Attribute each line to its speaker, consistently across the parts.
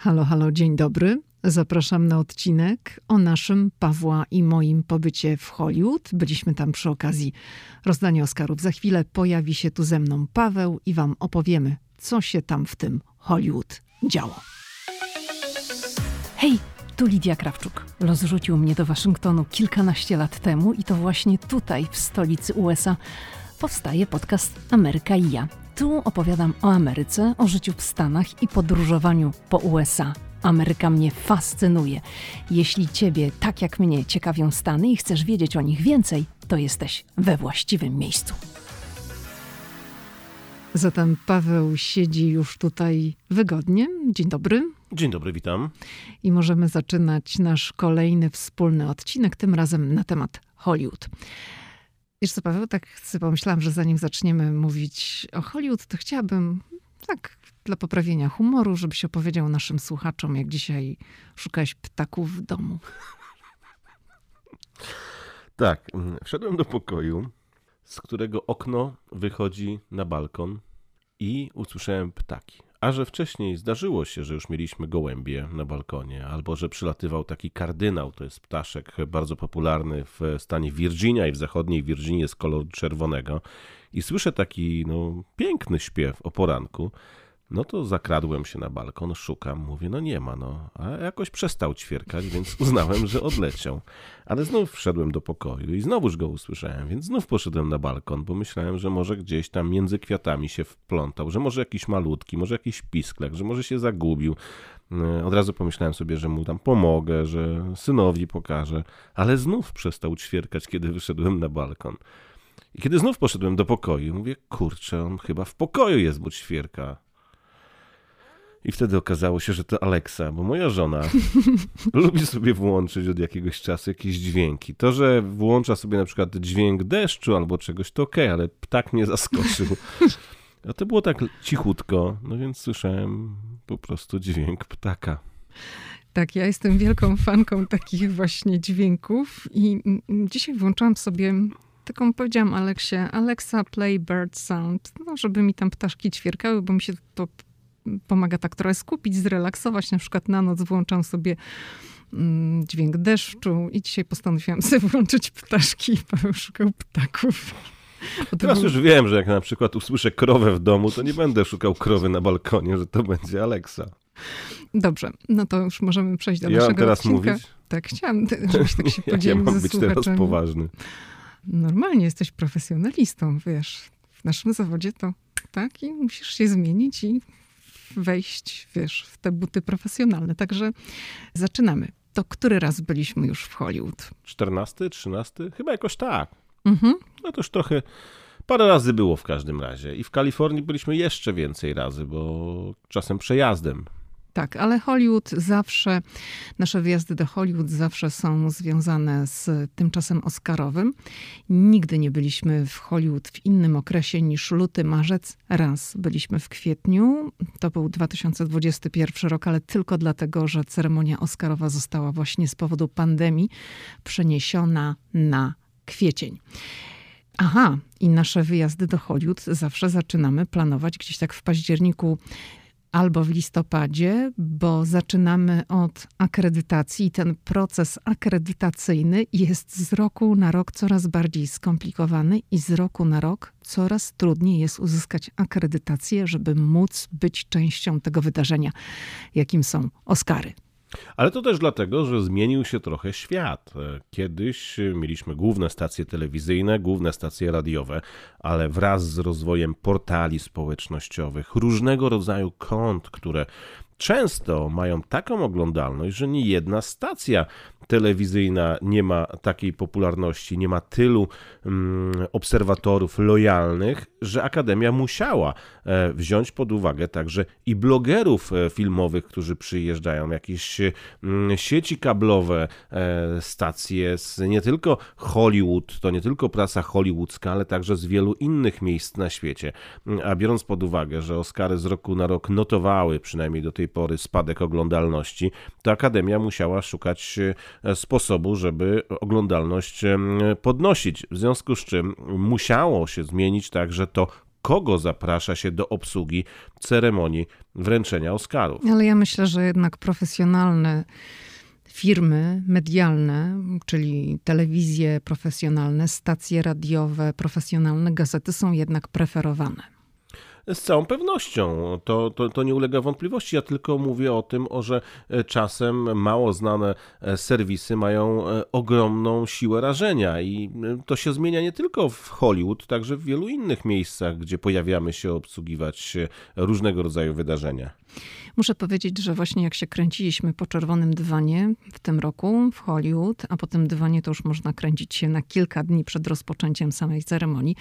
Speaker 1: Halo, halo, dzień dobry. Zapraszam na odcinek o naszym Pawła i moim pobycie w Hollywood. Byliśmy tam przy okazji rozdania Oscarów. Za chwilę pojawi się tu ze mną Paweł i wam opowiemy, co się tam w tym Hollywood działo. Hej, tu Lidia Krawczuk. Los rzucił mnie do Waszyngtonu kilkanaście lat temu i to właśnie tutaj, w stolicy USA, powstaje podcast Ameryka i ja. Tu opowiadam o Ameryce, o życiu w Stanach i podróżowaniu po USA. Ameryka mnie fascynuje. Jeśli Ciebie, tak jak mnie, ciekawią Stany i chcesz wiedzieć o nich więcej, to jesteś we właściwym miejscu. Zatem Paweł siedzi już tutaj wygodnie. Dzień dobry.
Speaker 2: Dzień dobry, witam.
Speaker 1: I możemy zaczynać nasz kolejny wspólny odcinek, tym razem na temat Hollywood. Wiesz co, Paweł, tak sobie pomyślałam, że zanim zaczniemy mówić o Hollywood, to chciałabym tak dla poprawienia humoru, żebyś opowiedział naszym słuchaczom, jak dzisiaj szukałeś ptaków w domu.
Speaker 2: Tak, mm, wszedłem do pokoju, z którego okno wychodzi na balkon i usłyszałem ptaki. A że wcześniej zdarzyło się, że już mieliśmy gołębie na balkonie, albo że przylatywał taki kardynał, to jest ptaszek bardzo popularny w stanie Virginia i w zachodniej Virginii z koloru czerwonego. I słyszę taki no, piękny śpiew o poranku. No to zakradłem się na balkon, szukam, mówię, no nie ma, no. A jakoś przestał ćwierkać, więc uznałem, że odleciał. Ale znów wszedłem do pokoju i znowuż go usłyszałem, więc znów poszedłem na balkon, bo myślałem, że może gdzieś tam między kwiatami się wplątał, że może jakiś malutki, może jakiś pisklek, że może się zagubił. E, od razu pomyślałem sobie, że mu tam pomogę, że synowi pokażę, ale znów przestał ćwierkać, kiedy wyszedłem na balkon. I kiedy znów poszedłem do pokoju, mówię, kurczę, on chyba w pokoju jest, bo ćwierka. I wtedy okazało się, że to Alexa, bo moja żona lubi sobie włączyć od jakiegoś czasu jakieś dźwięki. To, że włącza sobie na przykład dźwięk deszczu albo czegoś, to okej, okay, ale ptak mnie zaskoczył. A to było tak cichutko, no więc słyszałem po prostu dźwięk ptaka.
Speaker 1: Tak, ja jestem wielką fanką takich właśnie dźwięków i dzisiaj włączyłam sobie taką powiedziałam Aleksie, Alexa play bird sound, no żeby mi tam ptaszki ćwierkały, bo mi się to pomaga tak trochę skupić, zrelaksować. Na przykład na noc włączam sobie mm, dźwięk deszczu i dzisiaj postanowiłam sobie włączyć ptaszki i szukał ptaków.
Speaker 2: Teraz już wiem, że jak na przykład usłyszę krowę w domu, to nie będę szukał krowy na balkonie, że to będzie Alexa.
Speaker 1: Dobrze, no to już możemy przejść do
Speaker 2: ja
Speaker 1: naszego
Speaker 2: teraz
Speaker 1: odcinka.
Speaker 2: mówić?
Speaker 1: Tak, chciałam, żebyś tak się podzielił
Speaker 2: ja mam
Speaker 1: być
Speaker 2: teraz poważny.
Speaker 1: Normalnie jesteś profesjonalistą, wiesz. W naszym zawodzie to tak i musisz się zmienić i wejść, wiesz, w te buty profesjonalne. Także zaczynamy. To który raz byliśmy już w Hollywood?
Speaker 2: 14, 13? Chyba jakoś tak. Mhm. No to już trochę, parę razy było w każdym razie. I w Kalifornii byliśmy jeszcze więcej razy, bo czasem przejazdem
Speaker 1: tak, ale Hollywood zawsze, nasze wyjazdy do Hollywood zawsze są związane z tym czasem Oscarowym. Nigdy nie byliśmy w Hollywood w innym okresie niż luty, marzec. Raz byliśmy w kwietniu. To był 2021 rok, ale tylko dlatego, że ceremonia Oscarowa została właśnie z powodu pandemii przeniesiona na kwiecień. Aha, i nasze wyjazdy do Hollywood zawsze zaczynamy planować gdzieś tak w październiku albo w listopadzie, bo zaczynamy od akredytacji i ten proces akredytacyjny jest z roku na rok coraz bardziej skomplikowany i z roku na rok coraz trudniej jest uzyskać akredytację, żeby móc być częścią tego wydarzenia, jakim są Oscary.
Speaker 2: Ale to też dlatego, że zmienił się trochę świat. Kiedyś mieliśmy główne stacje telewizyjne, główne stacje radiowe, ale wraz z rozwojem portali społecznościowych, różnego rodzaju kont, które często mają taką oglądalność, że nie jedna stacja telewizyjna nie ma takiej popularności, nie ma tylu mm, obserwatorów lojalnych, że Akademia musiała e, wziąć pod uwagę także i blogerów e, filmowych, którzy przyjeżdżają, jakieś mm, sieci kablowe, e, stacje z nie tylko Hollywood, to nie tylko prasa hollywoodzka, ale także z wielu innych miejsc na świecie. A biorąc pod uwagę, że Oscary z roku na rok notowały przynajmniej do tej pory spadek oglądalności, to Akademia musiała szukać sposobu, żeby oglądalność podnosić. W związku z czym musiało się zmienić także to kogo zaprasza się do obsługi ceremonii wręczenia Oscarów.
Speaker 1: Ale ja myślę, że jednak profesjonalne firmy medialne, czyli telewizje profesjonalne, stacje radiowe, profesjonalne gazety są jednak preferowane.
Speaker 2: Z całą pewnością, to, to, to nie ulega wątpliwości. Ja tylko mówię o tym, o, że e, czasem mało znane e, serwisy mają e, ogromną siłę rażenia i to się zmienia nie tylko w Hollywood, także w wielu innych miejscach, gdzie pojawiamy się obsługiwać różnego rodzaju wydarzenia.
Speaker 1: Muszę powiedzieć, że właśnie jak się kręciliśmy po czerwonym dywanie w tym roku w Hollywood, a po tym dywanie to już można kręcić się na kilka dni przed rozpoczęciem samej ceremonii,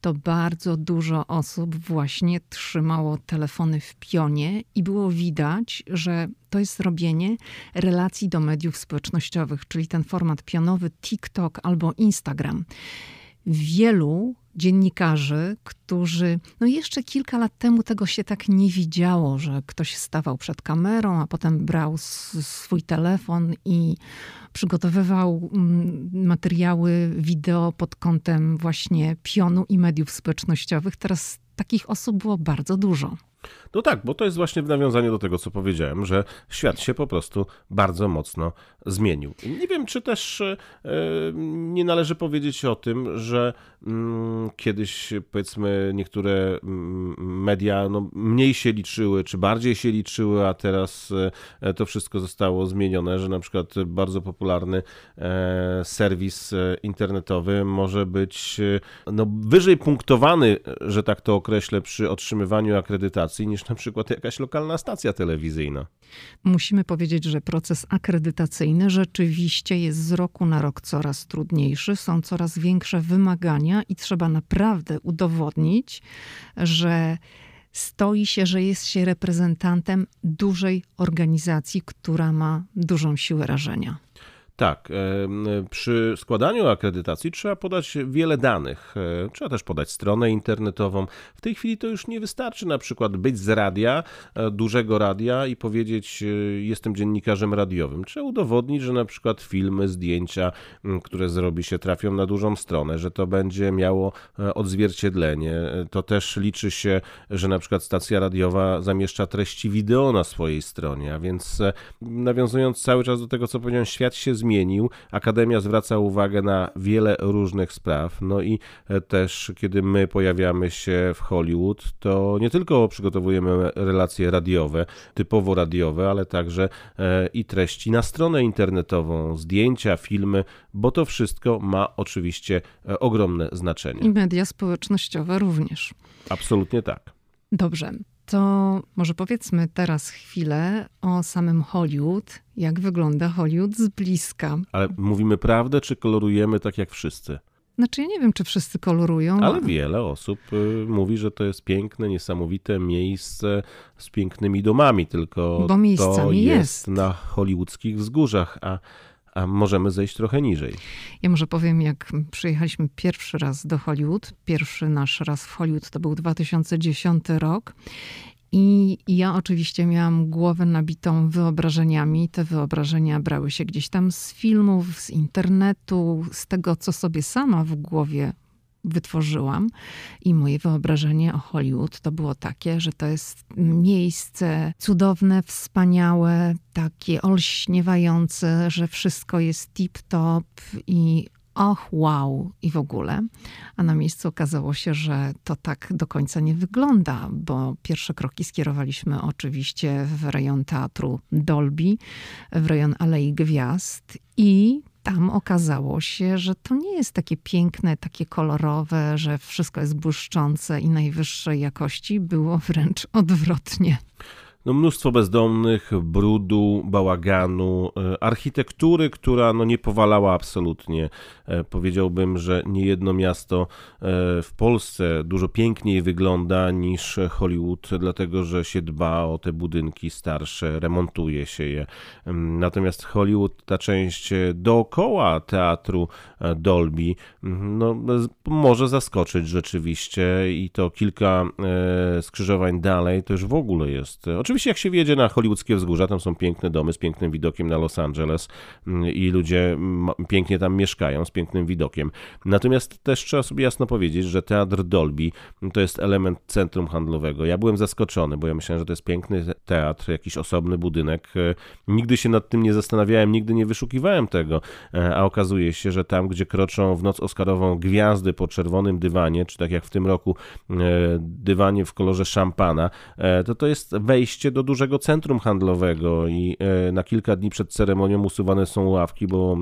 Speaker 1: to bardzo dużo osób właśnie trzymało telefony w pionie i było widać, że to jest robienie relacji do mediów społecznościowych, czyli ten format pionowy TikTok albo Instagram. Wielu dziennikarzy, którzy, no jeszcze kilka lat temu tego się tak nie widziało, że ktoś stawał przed kamerą, a potem brał swój telefon i przygotowywał mm, materiały wideo pod kątem właśnie pionu i mediów społecznościowych. Teraz takich osób było bardzo dużo.
Speaker 2: No tak, bo to jest właśnie w nawiązaniu do tego, co powiedziałem, że świat się po prostu bardzo mocno zmienił. Nie wiem, czy też e, nie należy powiedzieć o tym, że mm, kiedyś powiedzmy niektóre mm, media no, mniej się liczyły, czy bardziej się liczyły, a teraz e, to wszystko zostało zmienione, że na przykład bardzo popularny e, serwis internetowy może być no, wyżej punktowany, że tak to określę, przy otrzymywaniu akredytacji niż na przykład jakaś lokalna stacja telewizyjna.
Speaker 1: Musimy powiedzieć, że proces akredytacyjny rzeczywiście jest z roku na rok coraz trudniejszy, są coraz większe wymagania i trzeba naprawdę udowodnić, że stoi się, że jest się reprezentantem dużej organizacji, która ma dużą siłę rażenia.
Speaker 2: Tak, przy składaniu akredytacji trzeba podać wiele danych. E, trzeba też podać stronę internetową. W tej chwili to już nie wystarczy na przykład być z radia, e, dużego radia i powiedzieć, e, jestem dziennikarzem radiowym. Trzeba udowodnić, że na przykład filmy, zdjęcia, które zrobi się, trafią na dużą stronę, że to będzie miało odzwierciedlenie. To też liczy się, że na przykład stacja radiowa zamieszcza treści wideo na swojej stronie, a więc nawiązując cały czas do tego, co powiedziałem, świat się Akademia zwraca uwagę na wiele różnych spraw. No i e, też, kiedy my pojawiamy się w Hollywood, to nie tylko przygotowujemy relacje radiowe, typowo radiowe, ale także e, i treści na stronę internetową, zdjęcia, filmy, bo to wszystko ma oczywiście e, ogromne znaczenie.
Speaker 1: I media społecznościowe również.
Speaker 2: Absolutnie tak.
Speaker 1: Dobrze to może powiedzmy teraz chwilę o samym Hollywood. Jak wygląda Hollywood z bliska?
Speaker 2: Ale mówimy prawdę, czy kolorujemy tak jak wszyscy?
Speaker 1: Znaczy, ja nie wiem, czy wszyscy kolorują.
Speaker 2: Ale wiele osób y, mówi, że to jest piękne, niesamowite miejsce z pięknymi domami, tylko Bo to jest, jest na hollywoodzkich wzgórzach, a a możemy zejść trochę niżej.
Speaker 1: Ja może powiem, jak przyjechaliśmy pierwszy raz do Hollywood. Pierwszy nasz raz w Hollywood to był 2010 rok. I ja oczywiście miałam głowę nabitą wyobrażeniami. Te wyobrażenia brały się gdzieś tam z filmów, z internetu, z tego, co sobie sama w głowie wytworzyłam. I moje wyobrażenie o Hollywood to było takie, że to jest miejsce cudowne, wspaniałe, takie olśniewające, że wszystko jest tip-top i och, wow i w ogóle. A na miejscu okazało się, że to tak do końca nie wygląda, bo pierwsze kroki skierowaliśmy oczywiście w rejon teatru Dolby, w rejon Alei Gwiazd i tam okazało się, że to nie jest takie piękne, takie kolorowe, że wszystko jest błyszczące i najwyższej jakości. Było wręcz odwrotnie
Speaker 2: no, mnóstwo bezdomnych, brudu, bałaganu, e, architektury, która no, nie powalała absolutnie. E, powiedziałbym, że nie jedno miasto e, w Polsce dużo piękniej wygląda niż Hollywood, dlatego że się dba o te budynki starsze, remontuje się je. Mm, natomiast Hollywood, ta część dookoła teatru Dolby, mm, no, może zaskoczyć rzeczywiście i to kilka skrzyżowań dalej to już w ogóle jest. Oczywiście jak się wjedzie na hollywoodzkie wzgórza, tam są piękne domy z pięknym widokiem na Los Angeles mm, i ludzie pięknie tam mieszkają z widokiem. Natomiast też trzeba sobie jasno powiedzieć, że teatr Dolby to jest element centrum handlowego. Ja byłem zaskoczony, bo ja myślałem, że to jest piękny teatr, jakiś osobny budynek. E, nigdy się nad tym nie zastanawiałem, nigdy nie wyszukiwałem tego, e, a okazuje się, że tam, gdzie kroczą w noc oscarową gwiazdy po czerwonym dywanie, czy tak jak w tym roku e, dywanie w kolorze szampana, to to jest wejście do dużego centrum handlowego i na kilka dni przed ceremonią usuwane są ławki, bo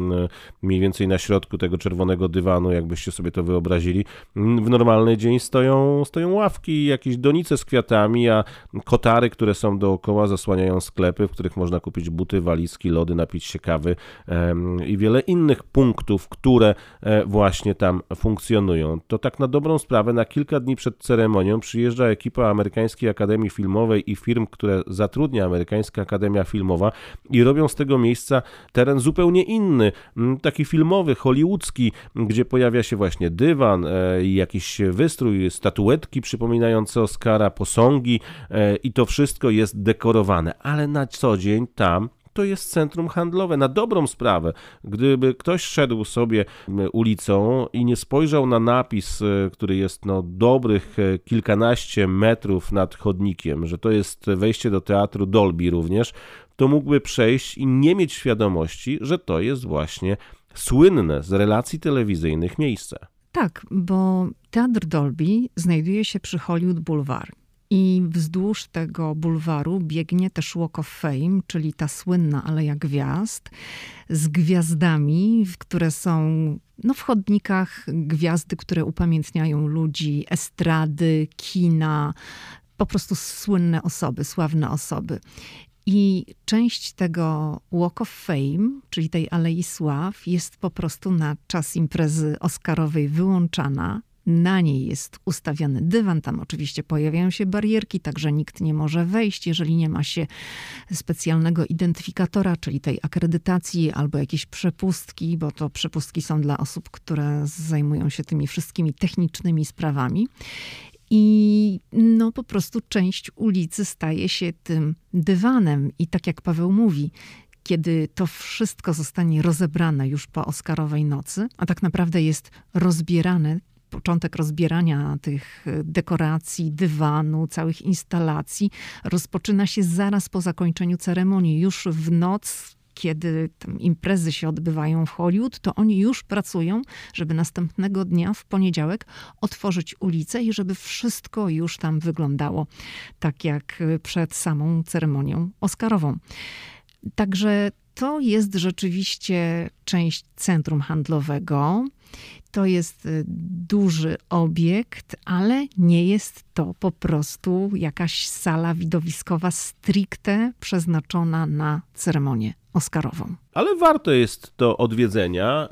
Speaker 2: mniej więcej na środku tego czerwonego dywanu, jakbyście sobie to wyobrazili, w normalny dzień stoją, stoją ławki, jakieś donice z kwiatami, a kotary, które są dookoła, zasłaniają sklepy, w których można kupić buty, walizki, lody, napić się kawy i wiele innych punktów, które e, właśnie tam funkcjonują. To tak na dobrą sprawę, na kilka dni przed ceremonią przyjeżdża ekipa Amerykańskiej Akademii Filmowej i firm, które zatrudnia Amerykańska Akademia Filmowa i robią z tego miejsca teren zupełnie inny, taki filmowy, hollywoodzki, gdzie pojawia się właśnie dywan, e, jakiś wystrój, statuetki przypominające Oscara, posągi e, i to wszystko jest dekorowane, ale na co dzień tam to jest centrum handlowe. Na dobrą sprawę, gdyby ktoś szedł sobie ulicą i nie spojrzał na napis, e, który jest no, dobrych kilkanaście metrów nad chodnikiem, że to jest wejście do teatru Dolby również, to mógłby przejść i nie mieć świadomości, że to jest właśnie słynne z relacji telewizyjnych miejsce.
Speaker 1: Tak, bo Teatr Dolby znajduje się przy Hollywood Boulevard. I wzdłuż tego bulwaru biegnie też Walk of Fame, czyli ta słynna Aleja Gwiazd, z gwiazdami, które są no, w chodnikach gwiazdy, które upamiętniają ludzi, estrady, kina, po prostu słynne osoby, sławne osoby. I część tego Walk of Fame, czyli tej Alei Sław, jest po prostu na czas imprezy Oscarowej wyłączana. Na niej jest ustawiony dywan, tam oczywiście pojawiają się barierki, także nikt nie może wejść, jeżeli nie ma się specjalnego identyfikatora, czyli tej akredytacji albo jakieś przepustki, bo to przepustki są dla osób, które zajmują się tymi wszystkimi technicznymi sprawami. I no po prostu część ulicy staje się tym dywanem. I tak jak Paweł mówi, kiedy to wszystko zostanie rozebrane już po Oscarowej nocy, a tak naprawdę jest rozbierane, początek rozbierania tych dekoracji, dywanu, całych instalacji rozpoczyna się zaraz po zakończeniu ceremonii. Już w noc kiedy imprezy się odbywają w Hollywood, to oni już pracują, żeby następnego dnia, w poniedziałek, otworzyć ulicę i żeby wszystko już tam wyglądało tak jak przed samą ceremonią Oscarową. Także to jest rzeczywiście część centrum handlowego. To jest y, duży obiekt, ale nie jest to po prostu jakaś sala widowiskowa stricte przeznaczona na ceremonię Oscarową.
Speaker 2: Ale warto jest to odwiedzenia. E,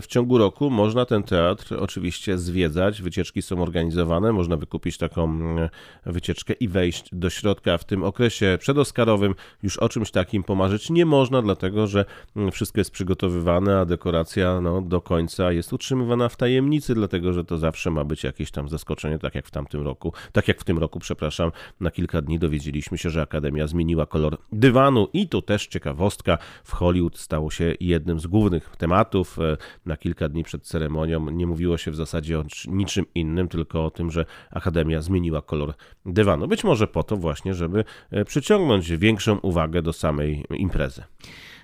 Speaker 2: w ciągu roku można ten teatr oczywiście zwiedzać. Wycieczki są organizowane, można wykupić taką e, wycieczkę i wejść do środka. W tym okresie przedoskarowym już o czymś takim pomarzyć nie można, dlatego że mm, wszystko jest przygotowywane, a dekoracja no, do końca jest utrzymywana w tajemnicy, dlatego że to zawsze ma być jakieś tam zaskoczenie, tak jak w tamtym roku, tak jak w tym roku, przepraszam, na kilka dni dowiedzieliśmy się, że Akademia zmieniła kolor dywanu i to też ciekawostka w Hollywood Hollywood stało się jednym z głównych tematów. E, na kilka dni przed ceremonią nie mówiło się w zasadzie o niczym innym, tylko o tym, że Akademia zmieniła kolor dywanu. Być może po to właśnie, żeby e, przyciągnąć większą uwagę do samej imprezy.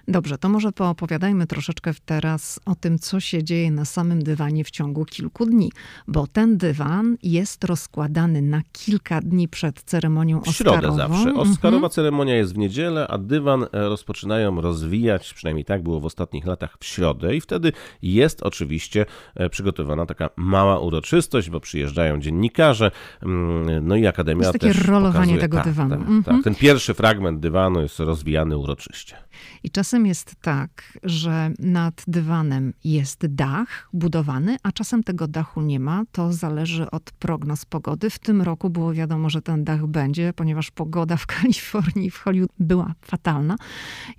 Speaker 1: Dobrze, to może poopowiadajmy troszeczkę teraz o tym, co się dzieje na samym dywanie w ciągu kilku dni, bo ten dywan jest rozkładany na kilka dni przed ceremonią Oscarową. W środę
Speaker 2: zawsze. Mhm. Oscarowa mhm. ceremonia jest w niedzielę, a dywan e, rozpoczynają rozwijać, przynajmniej tak było w ostatnich latach, w środę i wtedy jest oczywiście e, przygotowana taka mała uroczystość, bo przyjeżdżają dziennikarze, mm, no i Akademia
Speaker 1: jest takie
Speaker 2: też
Speaker 1: rolowanie
Speaker 2: pokazuje,
Speaker 1: tego
Speaker 2: tak,
Speaker 1: dywanu.
Speaker 2: Ten, tak, mhm. tak, ten pierwszy fragment dywanu jest rozwijany uroczyście.
Speaker 1: I czasem jest tak, że nad dywanem jest dach budowany, a czasem tego dachu nie ma. To zależy od prognoz pogody. W tym roku było wiadomo, że ten dach będzie, ponieważ pogoda w Kalifornii, w Hollywood była fatalna.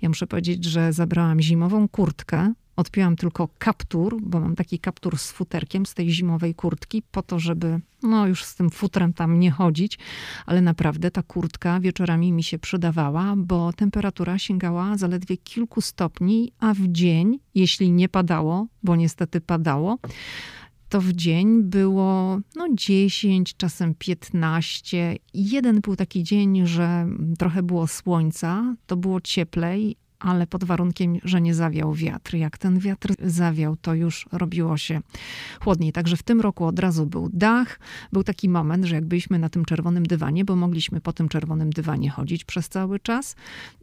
Speaker 1: Ja muszę powiedzieć, że zabrałam zimową kurtkę Odpięłam tylko kaptur, bo mam taki kaptur z futerkiem z tej zimowej kurtki, po to, żeby no już z tym futrem tam nie chodzić, ale naprawdę ta kurtka wieczorami mi się przydawała, bo temperatura sięgała zaledwie kilku stopni, a w dzień, jeśli nie padało, bo niestety padało, to w dzień było no 10, czasem 15. Jeden był taki dzień, że trochę było słońca, to było cieplej, ale pod warunkiem, że nie zawiał wiatr. Jak ten wiatr zawiał, to już robiło się chłodniej. Także w tym roku od razu był dach. Był taki moment, że jak byliśmy na tym czerwonym dywanie, bo mogliśmy po tym czerwonym dywanie chodzić przez cały czas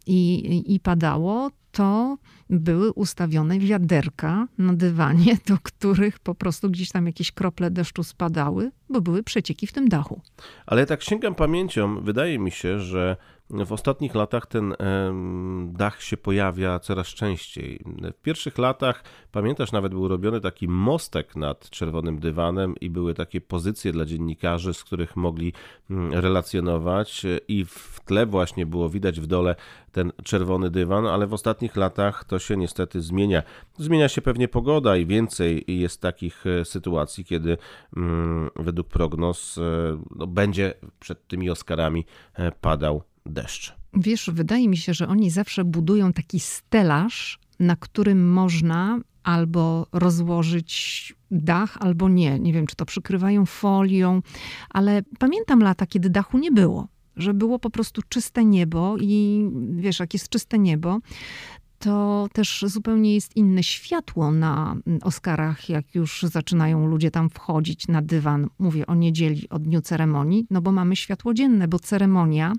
Speaker 1: i, i padało, to były ustawione wiaderka na dywanie, do których po prostu gdzieś tam jakieś krople deszczu spadały, bo były przecieki w tym dachu.
Speaker 2: Ale tak sięgam pamięcią, wydaje mi się, że w ostatnich latach ten dach się pojawia coraz częściej. W pierwszych latach, pamiętasz, nawet był robiony taki mostek nad czerwonym dywanem i były takie pozycje dla dziennikarzy, z których mogli mm, relacjonować i w tle właśnie było widać w dole ten czerwony dywan, ale w ostatnich latach to się niestety zmienia. Zmienia się pewnie pogoda i więcej jest takich e, sytuacji, kiedy mm, według prognoz e, no, będzie przed tymi Oscarami e, padał deszcz.
Speaker 1: Wiesz, wydaje mi się, że oni zawsze budują taki stelaż, na którym można albo rozłożyć dach, albo nie. Nie wiem, czy to przykrywają folią, ale pamiętam lata, kiedy dachu nie było że było po prostu czyste niebo i wiesz, jak jest czyste niebo, to też zupełnie jest inne światło na Oscarach, jak już zaczynają ludzie tam wchodzić na dywan. Mówię o niedzieli, o dniu ceremonii, no bo mamy światło dzienne, bo ceremonia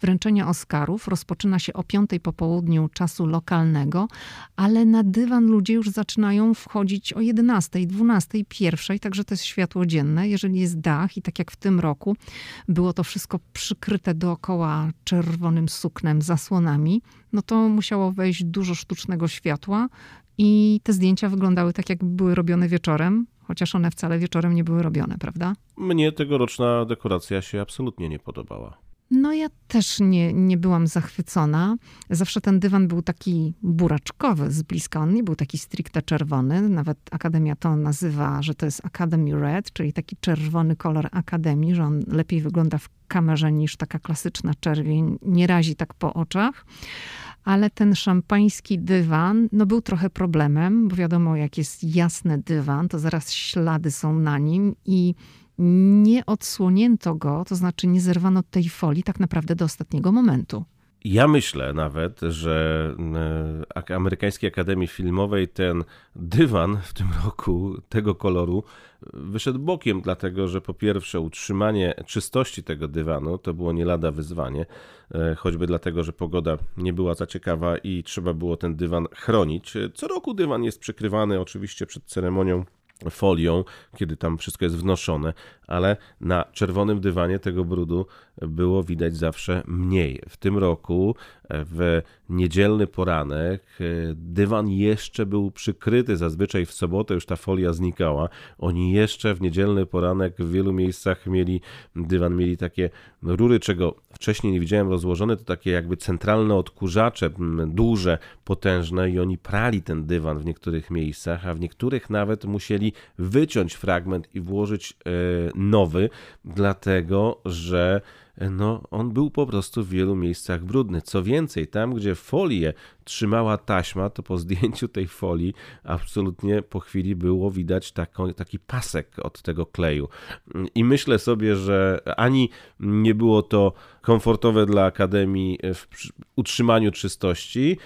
Speaker 1: wręczenia Oscarów rozpoczyna się o piątej po południu czasu lokalnego, ale na dywan ludzie już zaczynają wchodzić o 11, 12, 1, także to jest światło dzienne. Jeżeli jest dach i tak jak w tym roku było to wszystko przykryte dookoła czerwonym suknem, zasłonami, no to musiało wejść dużo sztucznego światła i te zdjęcia wyglądały tak, jakby były robione wieczorem, chociaż one wcale wieczorem nie były robione, prawda?
Speaker 2: Mnie tegoroczna dekoracja się absolutnie nie podobała.
Speaker 1: No ja też nie, nie byłam zachwycona. Zawsze ten dywan był taki buraczkowy z bliska. On nie był taki stricte czerwony. Nawet Akademia to nazywa, że to jest Academy Red, czyli taki czerwony kolor Akademii, że on lepiej wygląda w kamerze niż taka klasyczna czerwień. Nie razi tak po oczach ale ten szampański dywan no, był trochę problemem, bo wiadomo, jak jest jasny dywan, to zaraz ślady są na nim i nie odsłonięto go, to znaczy nie zerwano tej folii tak naprawdę do ostatniego momentu.
Speaker 2: Ja myślę nawet, że e, Amerykańskiej Akademii Filmowej ten dywan w tym roku tego koloru wyszedł bokiem, dlatego że po pierwsze utrzymanie czystości tego dywanu to było nie lada wyzwanie, e, choćby dlatego, że pogoda nie była za ciekawa i trzeba było ten dywan chronić. Co roku dywan jest przykrywany oczywiście przed ceremonią folią, kiedy tam wszystko jest wnoszone, ale na czerwonym dywanie tego brudu było widać zawsze mniej. W tym roku, w niedzielny poranek, dywan jeszcze był przykryty. Zazwyczaj w sobotę już ta folia znikała. Oni jeszcze w niedzielny poranek w wielu miejscach mieli dywan, mieli takie rury, czego wcześniej nie widziałem rozłożone, to takie jakby centralne odkurzacze, duże, potężne i oni prali ten dywan w niektórych miejscach, a w niektórych nawet musieli wyciąć fragment i włożyć e, nowy, dlatego że no, on był po prostu w wielu miejscach brudny. Co więcej, tam gdzie folię trzymała taśma, to po zdjęciu tej folii absolutnie po chwili było widać taką, taki pasek od tego kleju. I myślę sobie, że ani nie było to komfortowe dla Akademii w utrzymaniu czystości,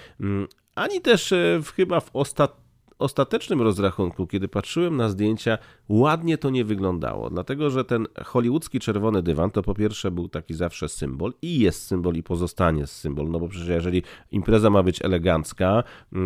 Speaker 2: ani też e, w, chyba w ostatnim ostatecznym rozrachunku, kiedy patrzyłem na zdjęcia, ładnie to nie wyglądało, dlatego że ten hollywoodzki czerwony dywan to po pierwsze był taki zawsze symbol i jest symbol i pozostanie symbol, no bo przecież jeżeli impreza ma być elegancka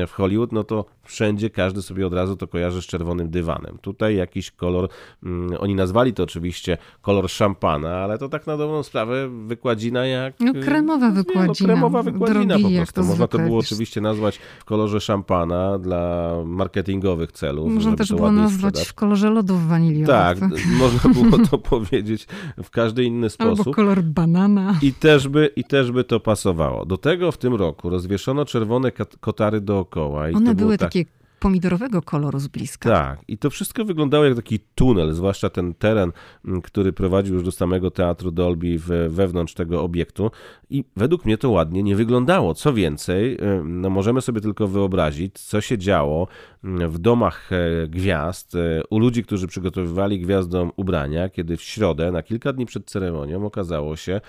Speaker 2: w Hollywood, no to wszędzie każdy sobie od razu to kojarzy z czerwonym dywanem. Tutaj jakiś kolor, mm, oni nazwali to oczywiście kolor szampana, ale to tak na dobrą sprawę wykładzina jak...
Speaker 1: No kremowa no, wykładzina. No,
Speaker 2: kremowa wykładzina Drogi, po prostu. Można to było oczywiście nazwać w kolorze szampana dla marketingowych celów.
Speaker 1: Można też było nazwać w kolorze lodów waniliowych.
Speaker 2: Tak, można było to powiedzieć w każdy inny sposób.
Speaker 1: Albo kolor banana.
Speaker 2: I też, by, I też by to pasowało. Do tego w tym roku rozwieszono czerwone kotary dookoła. I
Speaker 1: One były tak... takie pomidorowego koloru z bliska.
Speaker 2: Tak, i to wszystko wyglądało jak taki tunel, zwłaszcza ten teren, który prowadził już do samego teatru Dolby wewnątrz tego obiektu. I według mnie to ładnie nie wyglądało. Co więcej, no możemy sobie tylko wyobrazić, co się działo w domach e, gwiazd, e, u ludzi, którzy przygotowywali gwiazdom ubrania, kiedy w środę, na kilka dni przed ceremonią, okazało się,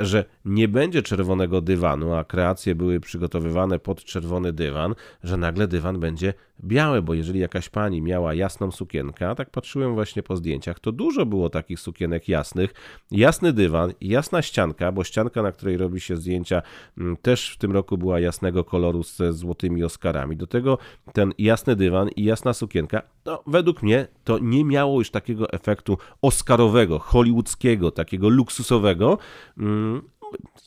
Speaker 2: że nie będzie czerwonego dywanu, a kreacje były przygotowywane pod czerwony dywan, że nagle dywan będzie biały, bo jeżeli jakaś pani miała jasną sukienkę, a tak patrzyłem właśnie po zdjęciach, to dużo było takich sukienek jasnych, jasny dywan, jasna ścianka, bo ścianka, na której robi się zdjęcia, mm, też w tym roku była jasnego koloru ze złotymi Oscarami. Do tego ten jasny dywan i jasna sukienka, to według mnie to nie miało już takiego efektu oscarowego, hollywoodzkiego, takiego luksusowego, mm,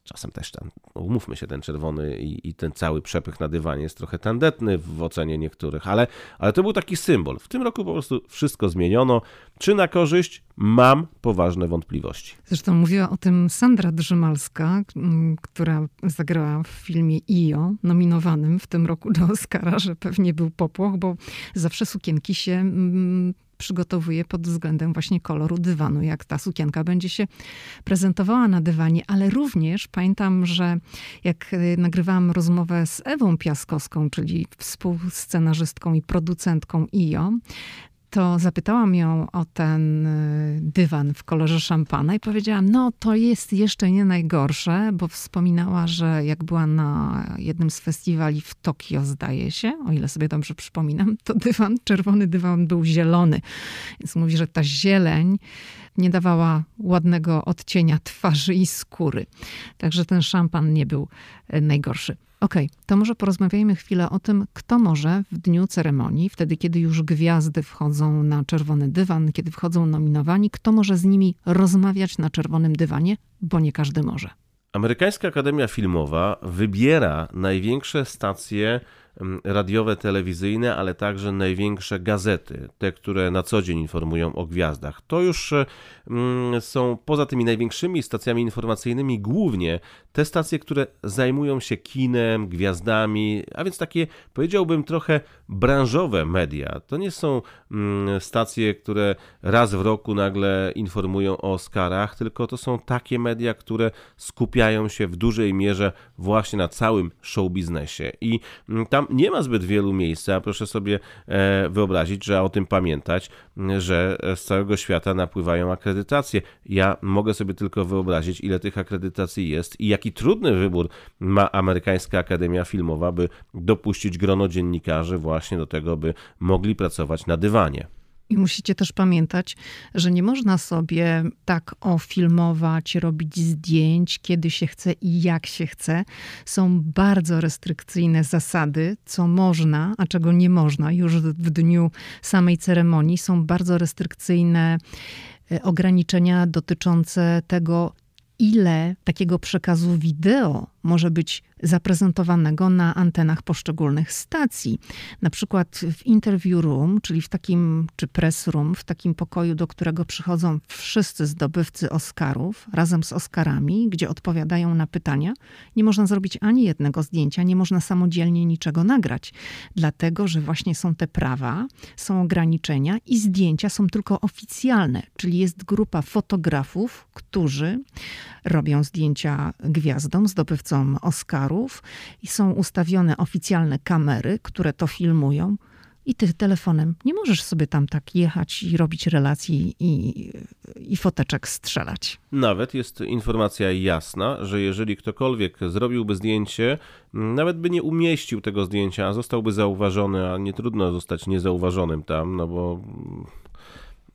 Speaker 2: czasem też ten, umówmy się, ten czerwony i, i, ten cały przepych na dywanie jest trochę tandetny w ocenie niektórych, ale, ale to był taki symbol. W tym roku po prostu wszystko zmieniono. Czy na korzyść? Mam poważne wątpliwości.
Speaker 1: Zresztą mówiła o tym Sandra Drzymalska, która zagrała w filmie IO, nominowanym w tym roku do Oscara, że pewnie był popłoch, bo zawsze sukienki się przygotowuje pod względem właśnie koloru dywanu, jak ta sukienka będzie się prezentowała na dywanie, ale również pamiętam, że jak e, nagrywałam rozmowę z Ewą Piaskowską, czyli współscenarzystką i producentką IO, to zapytałam ją o ten y, dywan w kolorze szampana i powiedziałam, no to jest jeszcze nie najgorsze, bo wspominała, że jak była na jednym z festiwali w Tokio, zdaje się, o ile sobie dobrze przypominam, to dywan, czerwony dywan był zielony. Więc mówi, że ta zieleń nie dawała ładnego odcienia twarzy i skóry. Także ten szampan nie był y, najgorszy. Okej, okay, to może porozmawiajmy chwilę o tym, kto może w dniu ceremonii, wtedy kiedy już gwiazdy wchodzą na czerwony dywan, kiedy wchodzą nominowani, kto może z nimi rozmawiać na czerwonym dywanie, bo nie każdy może.
Speaker 2: Amerykańska Akademia Filmowa wybiera największe stacje radiowe, telewizyjne, ale także największe gazety, te, które na co dzień informują o gwiazdach. To już są poza tymi największymi stacjami informacyjnymi głównie te stacje, które zajmują się kinem, gwiazdami, a więc takie powiedziałbym trochę branżowe media. To nie są stacje, które raz w roku nagle informują o Oscarach, tylko to są takie media, które skupiają się w dużej mierze właśnie na całym show biznesie. I tam tam nie ma zbyt wielu miejsca. Proszę sobie e, wyobrazić, że o tym pamiętać, że z całego świata napływają akredytacje. Ja mogę sobie tylko wyobrazić, ile tych akredytacji jest i jaki trudny wybór ma amerykańska Akademia Filmowa, by dopuścić grono dziennikarzy właśnie do tego, by mogli pracować na dywanie.
Speaker 1: I musicie też pamiętać, że nie można sobie tak ofilmować, robić zdjęć, kiedy się chce i jak się chce. Są bardzo restrykcyjne zasady, co można, a czego nie można. Już w dniu samej ceremonii są bardzo restrykcyjne e, ograniczenia dotyczące tego, ile takiego przekazu wideo może być zaprezentowanego na antenach poszczególnych stacji. Na przykład w interview room, czyli w takim, czy press room, w takim pokoju, do którego przychodzą wszyscy zdobywcy Oscarów razem z Oscarami, gdzie odpowiadają na pytania, nie można zrobić ani jednego zdjęcia, nie można samodzielnie niczego nagrać, dlatego że właśnie są te prawa, są ograniczenia i zdjęcia są tylko oficjalne, czyli jest grupa fotografów, którzy robią zdjęcia gwiazdom, zdobywcom Oscarów i są ustawione oficjalne kamery, które to filmują. I ty telefonem nie możesz sobie tam tak jechać i robić relacji i, i foteczek strzelać.
Speaker 2: Nawet jest informacja jasna, że jeżeli ktokolwiek zrobiłby zdjęcie, nawet by nie umieścił tego zdjęcia, a zostałby zauważony, a nie trudno zostać niezauważonym tam, no bo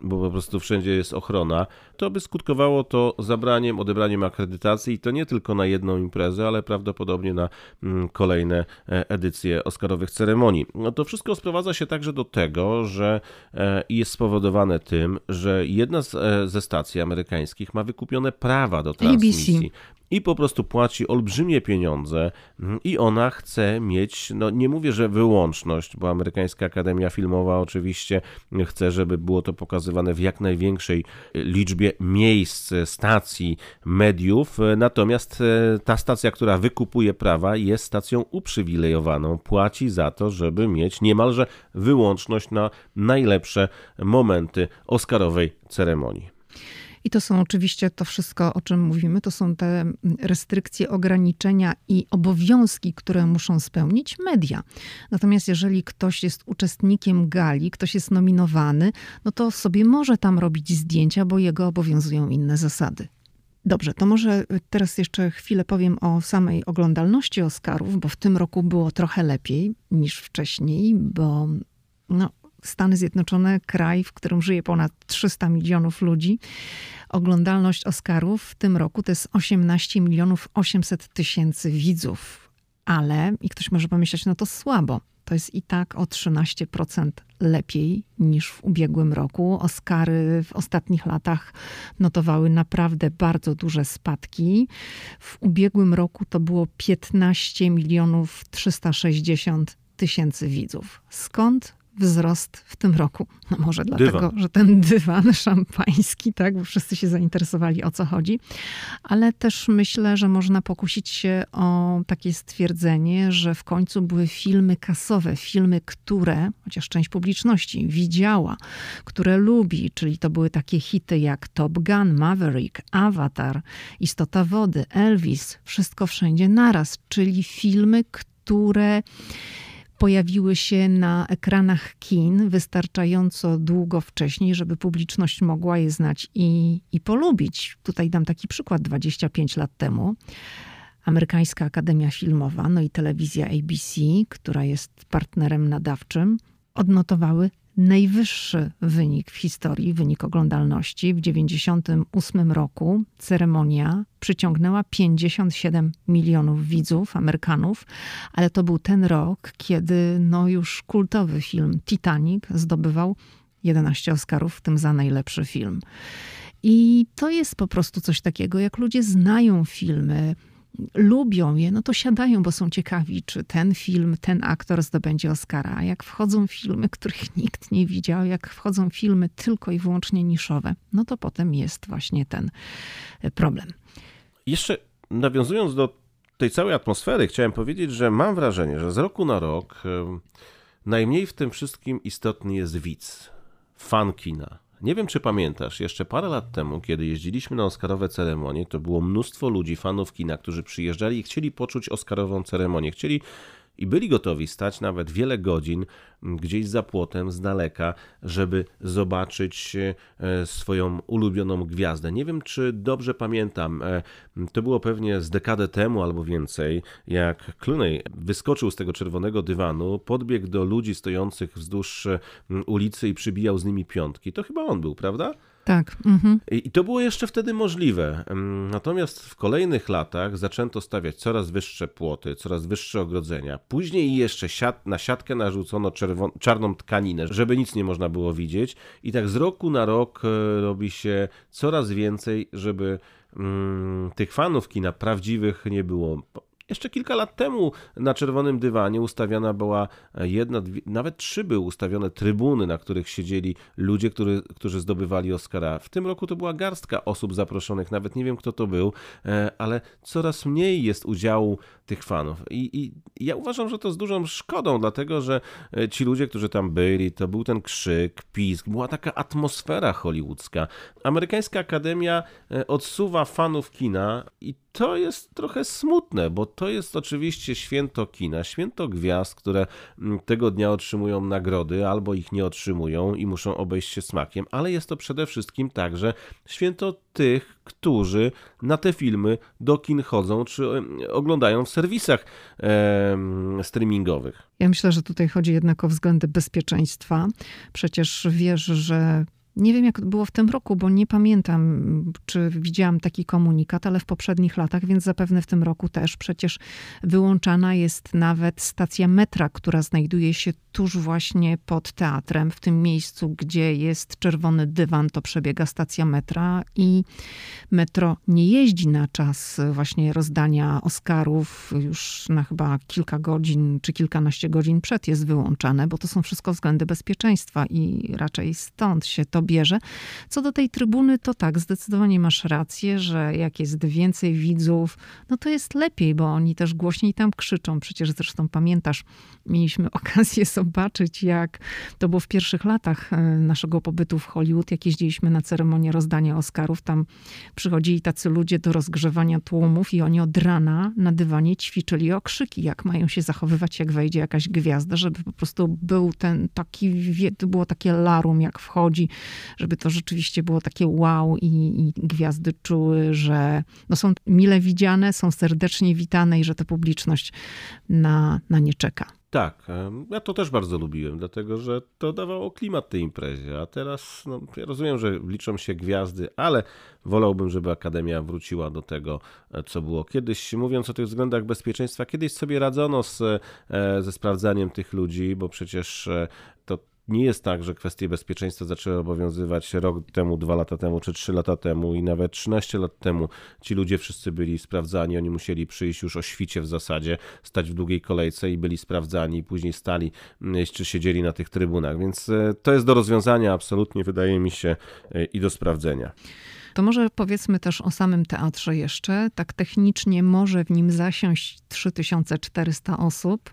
Speaker 2: bo po prostu wszędzie jest ochrona, to by skutkowało to zabraniem, odebraniem akredytacji i to nie tylko na jedną imprezę, ale prawdopodobnie na mm, kolejne e, edycje Oscarowych ceremonii. No to wszystko sprowadza się także do tego, że e, jest spowodowane tym, że jedna e, ze stacji amerykańskich ma wykupione prawa do transmisji.
Speaker 1: ABC.
Speaker 2: I po prostu płaci olbrzymie pieniądze. Mm, i ona chce mieć, no nie mówię, że wyłączność, bo Amerykańska Akademia Filmowa oczywiście chce, żeby było to pokazywane w jak największej liczbie miejsc, stacji, mediów, natomiast e, ta stacja, która wykupuje prawa jest stacją uprzywilejowaną, płaci za to, żeby mieć niemalże wyłączność na najlepsze momenty Oscarowej ceremonii.
Speaker 1: I to są oczywiście to wszystko, o czym mówimy, to są te restrykcje, ograniczenia i obowiązki, które muszą spełnić media. Natomiast jeżeli ktoś jest uczestnikiem gali, ktoś jest nominowany, no to sobie może tam robić zdjęcia, bo jego obowiązują inne zasady. Dobrze, to może teraz jeszcze chwilę powiem o samej oglądalności Oscarów, bo w tym roku było trochę lepiej niż wcześniej, bo no, Stany Zjednoczone, kraj, w którym żyje ponad 300 milionów ludzi. Oglądalność Oscarów w tym roku to jest 18 milionów 800 tysięcy widzów. Ale, i ktoś może pomyśleć, no to słabo. To jest i tak o 13% lepiej niż w ubiegłym roku. Oscary w ostatnich latach notowały naprawdę bardzo duże spadki. W ubiegłym roku to było 15 milionów 360 tysięcy widzów. Skąd wzrost w tym roku. No może dlatego, dywan. że ten dywan szampański, tak, bo wszyscy się zainteresowali o co chodzi, ale też myślę, że można pokusić się o takie stwierdzenie, że w końcu były filmy kasowe, filmy, które, chociaż część publiczności widziała, które lubi, czyli to były takie hity jak Top Gun, Maverick, Avatar, Istota Wody, Elvis, Wszystko Wszędzie Naraz, czyli filmy, które pojawiły się na ekranach kin wystarczająco długo wcześniej, żeby publiczność mogła je znać i, i polubić. Tutaj dam taki przykład 25 lat temu. Amerykańska Akademia Filmowa, no i telewizja ABC, która jest partnerem nadawczym, odnotowały najwyższy wynik w historii, wynik oglądalności. W 1998 roku ceremonia przyciągnęła 57 milionów widzów, Amerykanów, ale to był ten rok, kiedy no już kultowy film Titanic zdobywał 11 Oscarów, w tym za najlepszy film. I to jest po prostu coś takiego, jak ludzie znają filmy, lubią je, no to siadają, bo są ciekawi, czy ten film, ten aktor zdobędzie Oscara. A jak wchodzą filmy, których nikt nie widział, jak wchodzą filmy tylko i wyłącznie niszowe, no to potem jest właśnie ten e, problem.
Speaker 2: Jeszcze nawiązując do tej całej atmosfery, chciałem powiedzieć, że mam wrażenie, że z roku na rok najmniej w tym wszystkim istotny jest widz, fan kina nie wiem, czy pamiętasz, jeszcze parę lat temu, kiedy jeździliśmy na Oscarowe ceremonie, to było mnóstwo ludzi, fanów kina, którzy przyjeżdżali i chcieli poczuć Oscarową ceremonię. Chcieli i byli gotowi stać nawet wiele godzin gdzieś za płotem, z daleka, żeby zobaczyć e, swoją ulubioną gwiazdę. Nie wiem, czy dobrze pamiętam, e, to było pewnie z dekadę temu albo więcej, jak Clooney wyskoczył z tego czerwonego dywanu, podbiegł do ludzi stojących wzdłuż ulicy i przybijał z nimi piątki. To chyba on był, prawda?
Speaker 1: Tak. Mhm.
Speaker 2: I to było jeszcze wtedy możliwe. Natomiast w kolejnych latach zaczęto stawiać coraz wyższe płoty, coraz wyższe ogrodzenia. Później jeszcze siat, na siatkę narzucono czerwon- czarną tkaninę, żeby nic nie można było widzieć. I tak z roku na rok e, robi się coraz więcej, żeby mm, tych fanów kina prawdziwych nie było. Jeszcze kilka lat temu na czerwonym dywanie ustawiana była jedna, dwie, nawet trzy były ustawione trybuny, na których siedzieli ludzie, który, którzy zdobywali Oscara. W tym roku to była garstka osób zaproszonych, nawet nie wiem kto to był, e, ale coraz mniej jest udziału tych fanów. I, I, ja uważam, że to z dużą szkodą, dlatego że e, ci ludzie, którzy tam byli, to był ten krzyk, pisk, była taka atmosfera hollywoodzka. Amerykańska Akademia e, odsuwa fanów kina i to jest trochę smutne, bo to jest oczywiście święto kina, święto gwiazd, które mm, tego dnia otrzymują nagrody albo ich nie otrzymują i muszą obejść się smakiem, ale jest to przede wszystkim także święto tych, którzy na te filmy do kin chodzą czy oglądają w serwisach e, streamingowych.
Speaker 1: Ja myślę, że tutaj chodzi jednak o względy bezpieczeństwa. Przecież wiesz, że Nie wiem, jak było w tym roku, bo nie pamiętam, czy widziałam taki komunikat, ale w poprzednich latach, więc zapewne w tym roku też. Przecież wyłączana jest nawet stacja metra, która znajduje się tuż właśnie pod teatrem, w tym miejscu, gdzie jest czerwony dywan, to przebiega stacja metra i metro nie jeździ na czas właśnie rozdania Oscarów już na chyba kilka godzin czy kilkanaście godzin przed jest wyłączane, bo to są wszystko względy bezpieczeństwa i raczej stąd się to bierze. Co do tej trybuny, to tak, zdecydowanie masz rację, że jak jest więcej widzów, no to jest lepiej, bo oni też głośniej tam krzyczą. Przecież zresztą pamiętasz, mieliśmy okazję zobaczyć, jak to było w pierwszych latach e, naszego pobytu w Hollywood, jak jeździliśmy na ceremonię rozdania Oscarów. Tam przychodzili tacy ludzie do rozgrzewania tłumów i oni od rana na dywanie ćwiczyli okrzyki, jak mają się zachowywać, jak wejdzie jakaś gwiazda, żeby po prostu był ten taki, było takie larum, jak wchodzi, żeby to rzeczywiście było takie wow i, i gwiazdy czuły, że no są mile widziane, są serdecznie witane i że ta publiczność na, na nie czeka.
Speaker 2: Tak, ja to też bardzo lubiłem, dlatego że to dawało klimat tej imprezie, a teraz no, ja rozumiem, że liczą się gwiazdy, ale wolałbym, żeby Akademia wróciła do tego, e, co było kiedyś. Mówiąc o tych względach bezpieczeństwa, kiedyś sobie radzono z, e, ze sprawdzaniem tych ludzi, bo przecież e, nie jest tak, że kwestie bezpieczeństwa zaczęły obowiązywać rok temu, dwa lata temu, czy trzy lata temu i nawet 13 lat temu. Ci ludzie wszyscy byli sprawdzani, oni musieli przyjść już o świcie w zasadzie, stać w długiej kolejce i byli sprawdzani, później stali, mm, czy siedzieli na tych trybunach. Więc e, to jest do rozwiązania absolutnie, wydaje mi się, e, i do sprawdzenia.
Speaker 1: To może powiedzmy też o samym teatrze jeszcze. Tak technicznie może w nim zasiąść 3400 osób,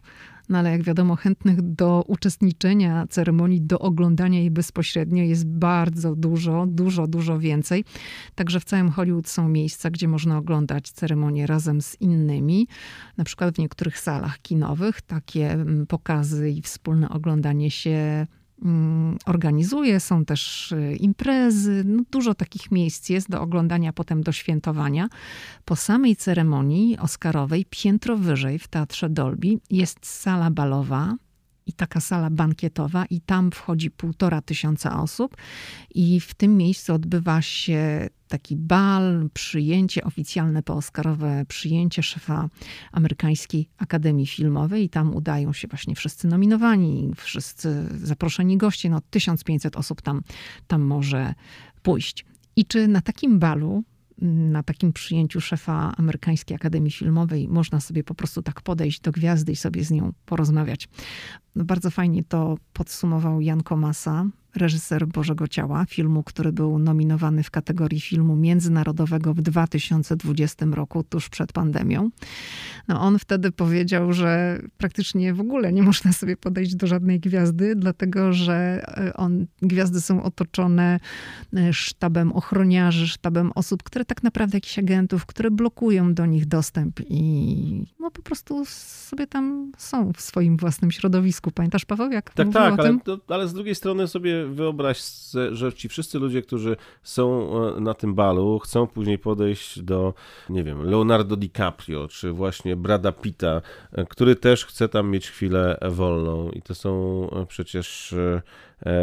Speaker 1: no ale jak wiadomo, chętnych do uczestniczenia ceremonii, do oglądania jej bezpośrednio jest bardzo dużo, dużo, dużo więcej. Także w całym Hollywood są miejsca, gdzie można oglądać ceremonię razem z innymi. Na przykład w niektórych salach kinowych takie mm, pokazy i wspólne oglądanie się organizuje, są też y, imprezy, no dużo takich miejsc jest do oglądania, potem do świętowania. Po samej ceremonii Oscarowej, piętro wyżej w Teatrze Dolby jest sala balowa, i taka sala bankietowa, i tam wchodzi półtora tysiąca osób, i w tym miejscu odbywa się taki bal, przyjęcie oficjalne pooskarowe, przyjęcie szefa amerykańskiej Akademii Filmowej i tam udają się właśnie wszyscy nominowani, wszyscy zaproszeni goście, no 1500 osób tam, tam może pójść. I czy na takim balu na takim przyjęciu szefa Amerykańskiej Akademii Filmowej można sobie po prostu tak podejść do gwiazdy i sobie z nią porozmawiać. No bardzo fajnie to podsumował Jan Komasa, reżyser Bożego Ciała, filmu, który był nominowany w kategorii filmu międzynarodowego w 2020 roku, tuż przed pandemią. No on wtedy powiedział, że praktycznie w ogóle nie można sobie podejść do żadnej gwiazdy, dlatego że e, on, gwiazdy są otoczone e, sztabem ochroniarzy, sztabem osób, które tak naprawdę jakichś agentów, które blokują do nich dostęp i no po prostu sobie tam są w swoim własnym środowisku. Pamiętasz, Paweł, jak
Speaker 2: Tak,
Speaker 1: tak,
Speaker 2: ale, ale z drugiej strony sobie wyobraź, że ci wszyscy ludzie, którzy są e, na tym balu, chcą później podejść do, nie wiem, Leonardo DiCaprio, czy właśnie Brada Pitta, e, który też chce tam mieć chwilę wolną. I to są e, przecież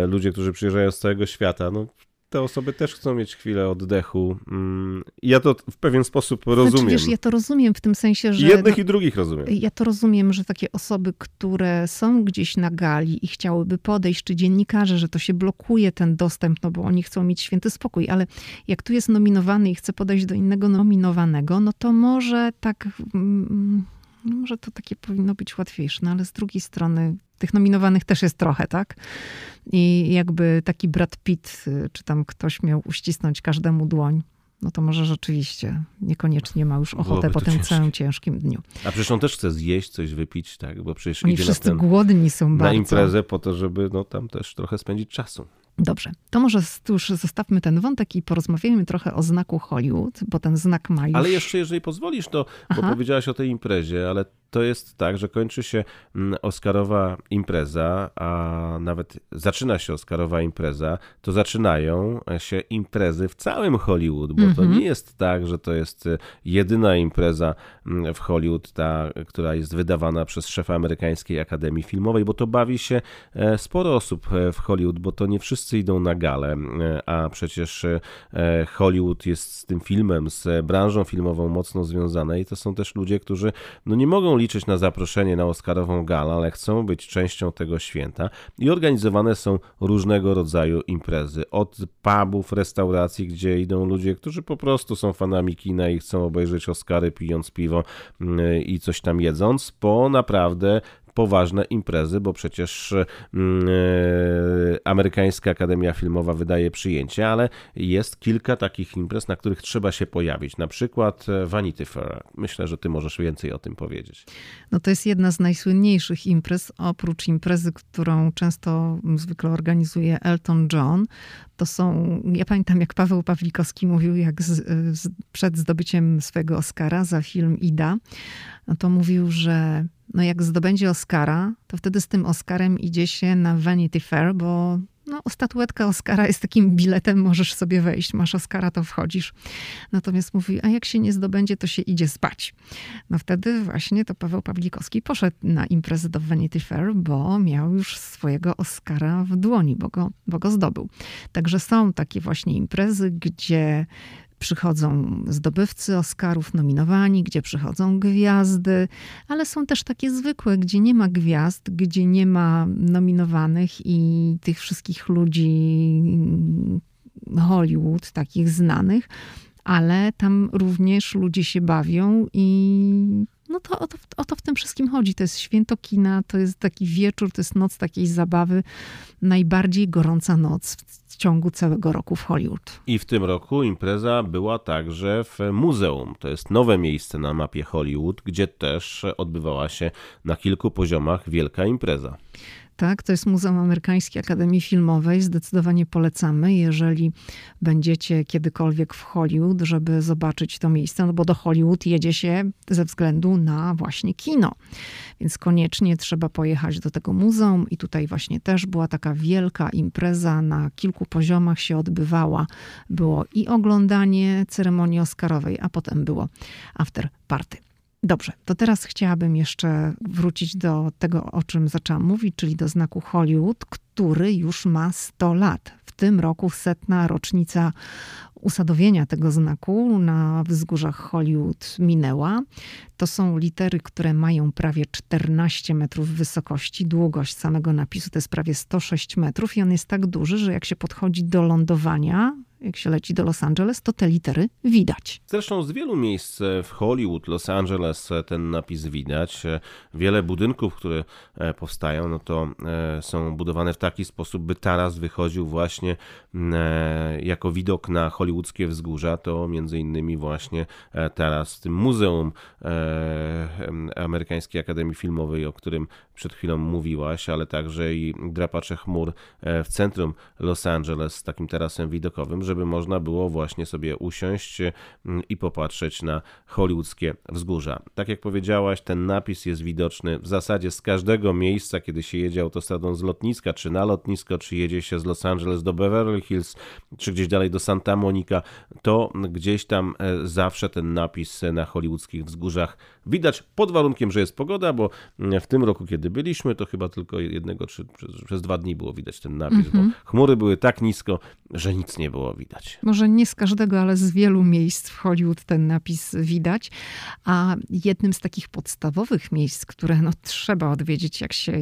Speaker 2: ludzie, którzy przyjeżdżają z całego świata. No, te osoby też chcą mieć chwilę oddechu. Mm, ja to w pewien sposób rozumiem. Znaczy,
Speaker 1: wiesz, ja to rozumiem w tym sensie, że...
Speaker 2: Jednych no, i drugich rozumiem.
Speaker 1: Ja to rozumiem, że takie osoby, które są gdzieś na gali i chciałyby podejść, czy dziennikarze, że to się blokuje ten dostęp, no bo oni chcą mieć święty spokój, ale jak tu jest nominowany i chce podejść do innego nominowanego, no to może tak... Mm, no może to takie powinno być łatwiejsze, no ale z drugiej strony tych nominowanych też jest trochę, tak? I jakby taki Brad Pitt, y, czy tam ktoś miał uścisnąć każdemu dłoń, no to może rzeczywiście niekoniecznie ma już ochotę po tym całym ciężkim dniu.
Speaker 2: A przecież on też chce zjeść, coś wypić, tak? Bo przecież
Speaker 1: Oni
Speaker 2: idzie
Speaker 1: wszyscy
Speaker 2: na, ten,
Speaker 1: głodni są
Speaker 2: na
Speaker 1: bardzo.
Speaker 2: imprezę po to, żeby no, tam też trochę spędzić czasu.
Speaker 1: Dobrze, to może już zostawmy ten wątek i porozmawiajmy trochę o znaku Hollywood, bo ten znak ma już...
Speaker 2: Ale jeszcze, jeżeli pozwolisz, to, Aha. bo powiedziałaś o tej imprezie, ale to jest tak, że kończy się mm, Oscarowa impreza, a nawet zaczyna się Oscarowa impreza, to zaczynają się imprezy w całym Hollywood, bo mm -hmm. to mhm. nie jest tak, że to jest jedyna impreza mm, w Hollywood, ta, która jest wydawana przez szefa amerykańskiej Akademii Filmowej, bo to bawi się e, sporo osób e, w Hollywood, bo to nie wszyscy idą na galę, e, a przecież Hollywood jest z tym filmem, z branżą filmową mocno związane i to są też ludzie, którzy no nie mogą liczyć na zaproszenie na Oscarową galę, ale chcą być częścią tego święta i organizowane są różnego rodzaju imprezy. Od pubów, restauracji, gdzie idą ludzie, którzy po prostu są fanami kina i chcą obejrzeć Oscary pijąc piwo mm, i coś tam jedząc, po naprawdę poważne imprezy, bo przecież e, amerykańska Akademia Filmowa wydaje przyjęcie, ale jest kilka takich imprez, na których trzeba się pojawić. Na przykład e, Vanity Fair. Myślę, że ty możesz więcej o tym powiedzieć.
Speaker 1: No to jest jedna z najsłynniejszych imprez, oprócz imprezy, którą często zwykle organizuje Elton John. To są, ja pamiętam jak Paweł Pawlikowski mówił, jak z, z, przed zdobyciem swojego Oscara za film Ida, no to mówił, że no jak zdobędzie Oscara, to wtedy z tym Oscarem idzie się na Vanity Fair, bo no, statuetka Oscara jest takim biletem, możesz sobie wejść, masz Oscara, to wchodzisz. Natomiast mówi, a jak się nie zdobędzie, to się idzie spać. No wtedy właśnie to Paweł Pawlikowski poszedł na imprezę do Vanity Fair, bo miał już swojego Oscara w dłoni, bo go, bo go zdobył. Także są takie właśnie imprezy, gdzie przychodzą zdobywcy Oscarów nominowani, gdzie przychodzą gwiazdy, ale są też takie zwykłe, gdzie nie ma gwiazd, gdzie nie ma nominowanych i tych wszystkich ludzi mm, Hollywood, takich znanych, ale tam również ludzie się bawią i no to o, to o to w tym wszystkim chodzi. To jest święto kina, to jest taki wieczór, to jest noc takiej zabawy, najbardziej gorąca noc w ciągu całego roku w Hollywood.
Speaker 2: I w tym roku impreza była także w muzeum. To jest nowe miejsce na mapie Hollywood, gdzie też odbywała się na kilku poziomach wielka impreza
Speaker 1: tak? To jest Muzeum Amerykańskiej Akademii Filmowej. Zdecydowanie polecamy, jeżeli będziecie kiedykolwiek w Hollywood, żeby zobaczyć to miejsce, no bo do Hollywood jedzie się ze względu na właśnie kino. Więc koniecznie trzeba pojechać do tego muzeum i tutaj właśnie też była taka wielka impreza na kilku poziomach się odbywała. Było i oglądanie ceremonii Oscarowej, a potem było after party. Dobrze, to teraz chciałabym jeszcze wrócić do tego, o czym zaczęłam mówić, czyli do znaku Hollywood, który już ma 100 lat. W tym roku setna rocznica usadowienia tego znaku na wzgórzach Hollywood minęła. To są litery, które mają prawie 14 metrów wysokości. Długość samego napisu to jest prawie 106 metrów i on jest tak duży, że jak się podchodzi do lądowania, jak się leci do Los Angeles, to te litery widać.
Speaker 2: Zresztą z wielu miejsc w Hollywood, Los Angeles ten napis widać. Wiele budynków, które e, powstają, no to e, są budowane w taki sposób, by taras wychodził właśnie e, jako widok na hollywoodzkie wzgórza. To między innymi właśnie taras w tym Muzeum Amerykańskiej Akademii Filmowej, o którym przed chwilą mówiłaś, ale także i drapacze chmur w centrum Los Angeles z takim tarasem widokowym, żeby można było właśnie sobie usiąść i popatrzeć na hollywoodzkie wzgórza. Tak jak powiedziałaś, ten napis jest widoczny w zasadzie z każdego miejsca, kiedy się jedzie autostradą z lotniska, czy na lotnisko, czy jedzie się z Los Angeles do Beverly Hills, czy gdzieś dalej do Santa Monica, to gdzieś tam e, zawsze ten napis na hollywoodzkich wzgórzach widać pod warunkiem, że jest pogoda, bo mm, w tym roku, kiedy byliśmy, to chyba tylko jednego, czy przez, dwa dni było widać ten napis, mm -hmm. bo mhm. chmury były tak nisko, że nic nie było widać.
Speaker 1: Może nie z każdego, ale z wielu miejsc w Hollywood ten napis widać. A jednym z takich podstawowych miejsc, które no, trzeba odwiedzić, jak się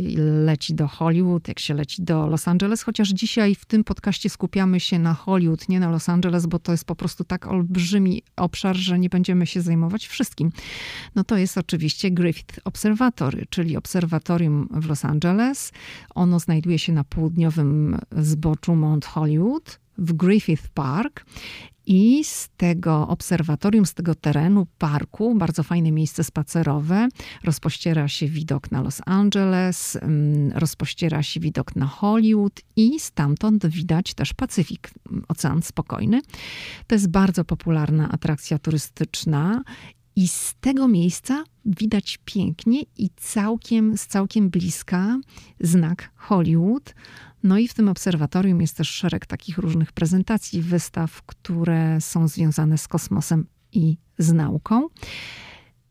Speaker 1: leci do Hollywood, jak się leci do Los Angeles, chociaż dzisiaj w tym podcaście skupiamy się na Hollywood, nie na Los Angeles, bo to jest po prostu tak olbrzymi obszar, że nie będziemy się zajmować wszystkim. No to jest oczywiście Griffith Observatory, czyli obserwatorium w Los Angeles. Ono znajduje się na południowym zboczu Mount Hollywood w Griffith Park. I z tego obserwatorium, z tego terenu, parku, bardzo fajne miejsce spacerowe, rozpościera się widok na Los Angeles, mm, rozpościera się widok na Hollywood i stamtąd widać też Pacyfik, Ocean Spokojny. To jest bardzo popularna atrakcja turystyczna I z tego miejsca widać pięknie i całkiem, z całkiem bliska znak Hollywood. No i w tym obserwatorium jest też szereg takich różnych prezentacji, wystaw, które są związane z kosmosem i z nauką.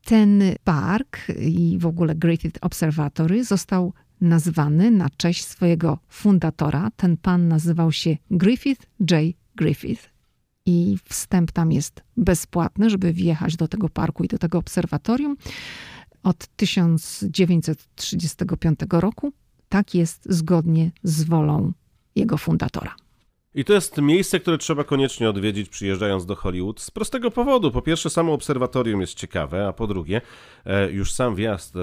Speaker 1: Ten park i w ogóle Griffith Observatory został nazwany na cześć swojego fundatora. Ten pan nazywał się Griffith J. Griffith. I wstęp tam jest bezpłatny, żeby wjechać do tego parku i do tego obserwatorium. Od 1935 roku tak jest zgodnie z wolą jego fundatora.
Speaker 2: I to jest miejsce, które trzeba koniecznie odwiedzić przyjeżdżając do Hollywood z prostego powodu. Po pierwsze, samo obserwatorium jest ciekawe, a po drugie, e, już sam wjazd e,